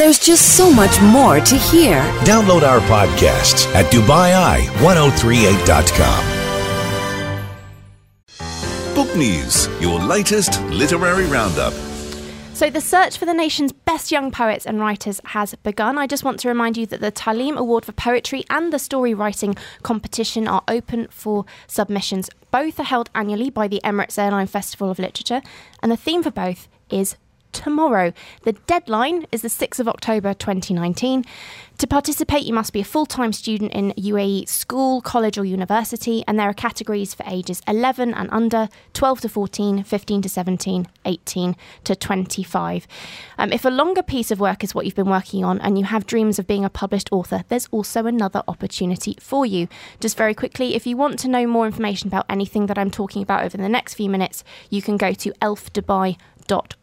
There's just so much more to hear. Download our podcasts at DubaiEye1038.com. Book News, your latest literary roundup. So, the search for the nation's best young poets and writers has begun. I just want to remind you that the Taaleem Award for Poetry and the Story Writing competition are open for submissions. Both are held annually by the Emirates Airline Festival of Literature, and the theme for both is tomorrow. The deadline is the 6th of October 2019. To participate, you must be a full time student in UAE school, college, or university, and there are categories for ages 11 and under, 12 to 14, 15 to 17, 18 to 25. Um, if a longer piece of work is what you've been working on and you have dreams of being a published author, there's also another opportunity for you. Just very quickly, if you want to know more information about anything that I'm talking about over the next few minutes, you can go to elfdubai.org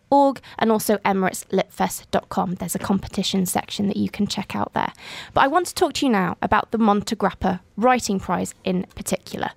org and also emirateslitfest.com. There's a competition section that you can check out there. But I want to talk to you now about the Montegrappa Writing Prize in particular.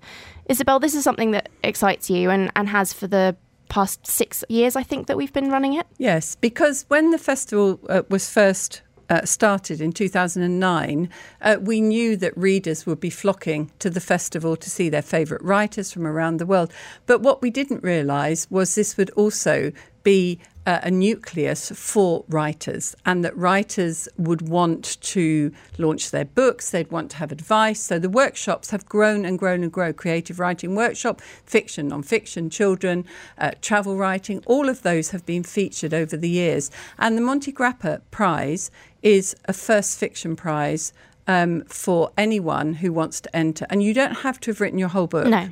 Isobel, this is something that excites you and, and has for the past six years, I think, that we've been running it. Yes, because when the festival uh, was first uh, started in 2009, uh, we knew that readers would be flocking to the festival to see their favourite writers from around the world. But what we didn't realise was this would also be uh, a nucleus for writers, and that writers would want to launch their books, they'd want to have advice. So the workshops have grown and grown and grown creative writing workshop, fiction, non fiction, children, uh, travel writing, all of those have been featured over the years. And the Montegrappa Prize is a first fiction prize. Um, for anyone who wants to enter, and you don't have to have written your whole book. No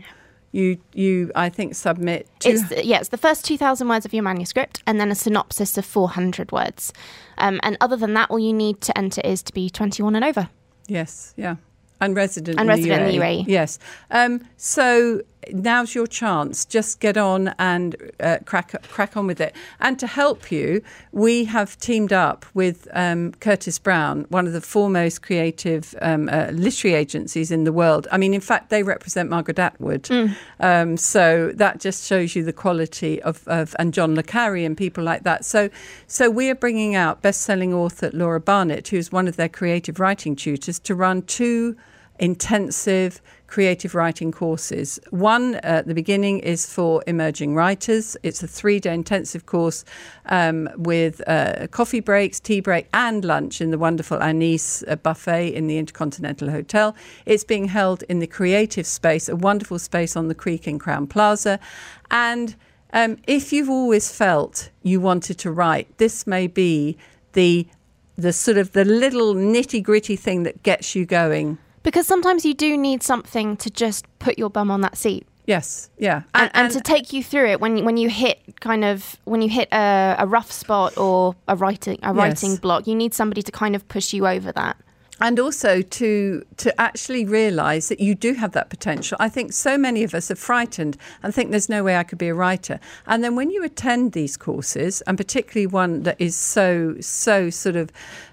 you you I think submit. To... It's the, yeah, it's the first two thousand words of your manuscript, and then a synopsis of four hundred words. Um, and other than that, all you need to enter is to be twenty one and over. Yes, yeah, and resident. And in resident the in the UAE. Yes. Um, so now's your chance. Just get on and uh, crack crack on with it. And to help you, we have teamed up with um, Curtis Brown, one of the foremost creative um, uh, literary agencies in the world. I mean, in fact, they represent Margaret Atwood. Mm. Um, so that just shows you the quality of, of and John le Carre and people like that. So so we are bringing out best-selling author Laura Barnett, who's one of their creative writing tutors, to run two intensive creative writing courses. One at the beginning is for emerging writers. It's a three day intensive course um, with uh, coffee breaks, tea break, and lunch in the wonderful Anis uh, buffet in the Intercontinental Hotel. It's being held in the creative space, a wonderful space on the creek in Crowne Plaza. And um, if you've always felt you wanted to write, this may be the the sort of the little nitty gritty thing that gets you going because sometimes you do need something to just put your bum on that seat. Yes, yeah, and, and, and, to take you through it when when you hit kind of when you hit a, a rough spot or a writing a writing yes. block, you need somebody to kind of push you over that and also to to actually realize that you do have that potential i think so many of us are frightened and think there's no way i could be a writer and then when you attend these courses and particularly one that is so so sort of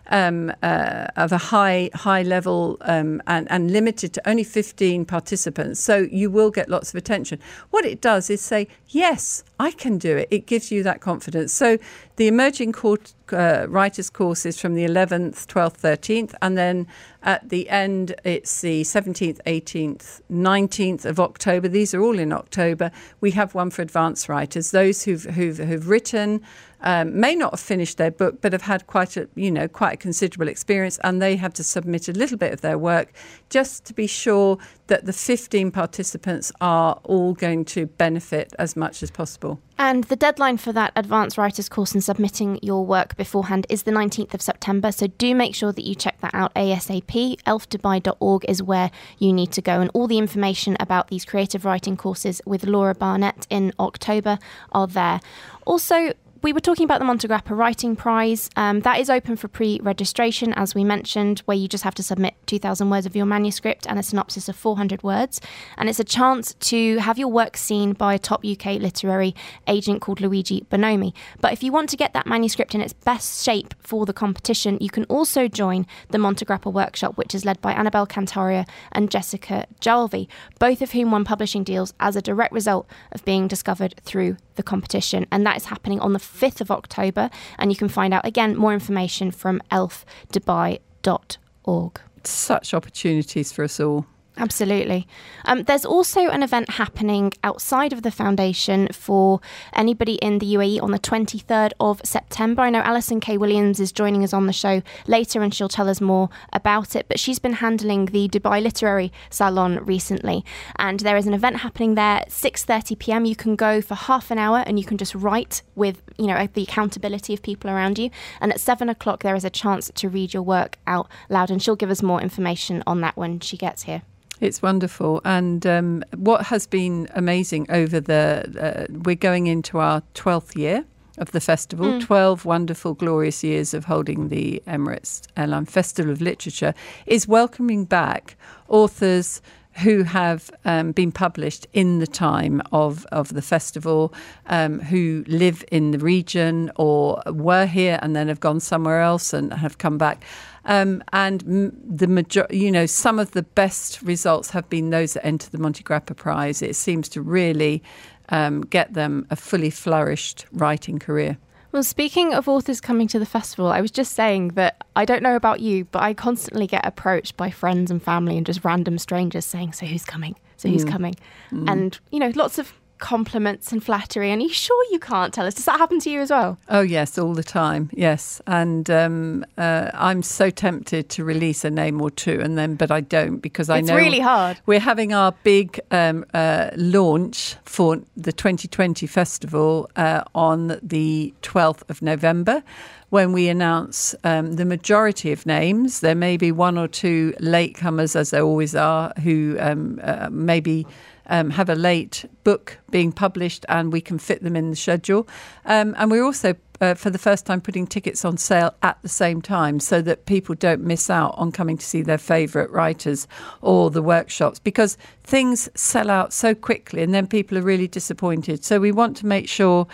um, uh, of a high high level um, and, and limited to only 15 participants. So you will get lots of attention. What it does is say yes i can do it. It gives you that confidence. So the emerging court, uh, writers courses from the 11th 12th 13th and then at the end, it's the 17th, 18th, 19th of October. These are all in October. We have one for advanced writers, those who've, who've, who've written, um, may not have finished their book, but have had quite a you know quite a considerable experience, and they have to submit a little bit of their work just to be sure that the 15 participants are all going to benefit as much as possible. And the deadline for that advanced writers course and submitting your work beforehand is the 19th of September. So do make sure that you check that out ASAP. elfdubai.org is where you need to go. And all the information about these creative writing courses with Laura Barnett in October are there. Also, we were talking about the Montegrappa Writing Prize. Um, that is open for pre registration, as we mentioned, where you just have to submit 2,000 words of your manuscript and a synopsis of 400 words. And it's a chance to have your work seen by a top UK literary agent called Luigi Bonomi. But if you want to get that manuscript in its best shape for the competition, you can also join the Montegrappa Workshop, which is led by Annabel Kantaria and Jessica Jarlvi, both of whom won publishing deals as a direct result of being discovered through the competition. And that is happening on the 5th of October. And you can find out again more information from elfdubai.org. Such opportunities for us all. Absolutely. Um, there's also an event happening outside of the foundation for anybody in the UAE on the 23rd of September. I know Alison K. Williams is joining us on the show later and she'll tell us more about it, but she's been handling the Dubai Literary Salon recently. And there is an event happening there 6:30 p.m. You can go for half an hour and you can just write with, you know, the accountability of people around you. And at 7 o'clock there is a chance to read your work out loud and she'll give us more information on that when she gets here. It's wonderful. And um, what has been amazing over the, uh, we're going into our 12th year of the festival, mm. 12 wonderful, glorious years of holding the Emirates Airline Festival of Literature, is welcoming back authors who have um, been published in the time of, of the festival, um, who live in the region or were here and then have gone somewhere else and have come back. Um, and the major, you know, some of the best results have been those that enter the Montegrappa Prize. It seems to really um, get them a fully flourished writing career. Well, speaking of authors coming to the festival, I was just saying that I don't know about you, but I constantly get approached by friends and family and just random strangers saying, So who's coming? So who's mm. coming? Mm. And, you know, lots of compliments and flattery. And are you sure you can't tell us? Does that happen to you as well? Oh, yes, all the time. Yes. And um, uh, I'm so tempted to release a name or two, and then, but I don't because I it's know. It's really hard. We're having our big um, uh, launch for the 2020 festival uh, on the 12th of November when we announce um, the majority of names. There may be one or two latecomers, as there always are, who um, uh, maybe um, have a late book being published and we can fit them in the schedule. Um, and we're also, uh, for the first time, putting tickets on sale at the same time so that people don't miss out on coming to see their favourite writers or the workshops because things sell out so quickly and then people are really disappointed. So we want to make sure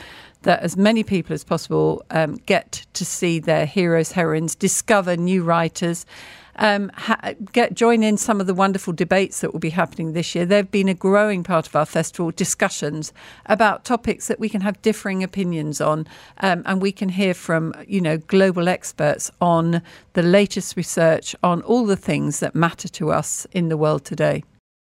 that as many people as possible um, get to see their heroes, heroines, discover new writers um, ha- get join in some of the wonderful debates that will be happening this year. They've been a growing part of our festival discussions about topics that we can have differing opinions on, um, and we can hear from you know global experts on the latest research on all the things that matter to us in the world today.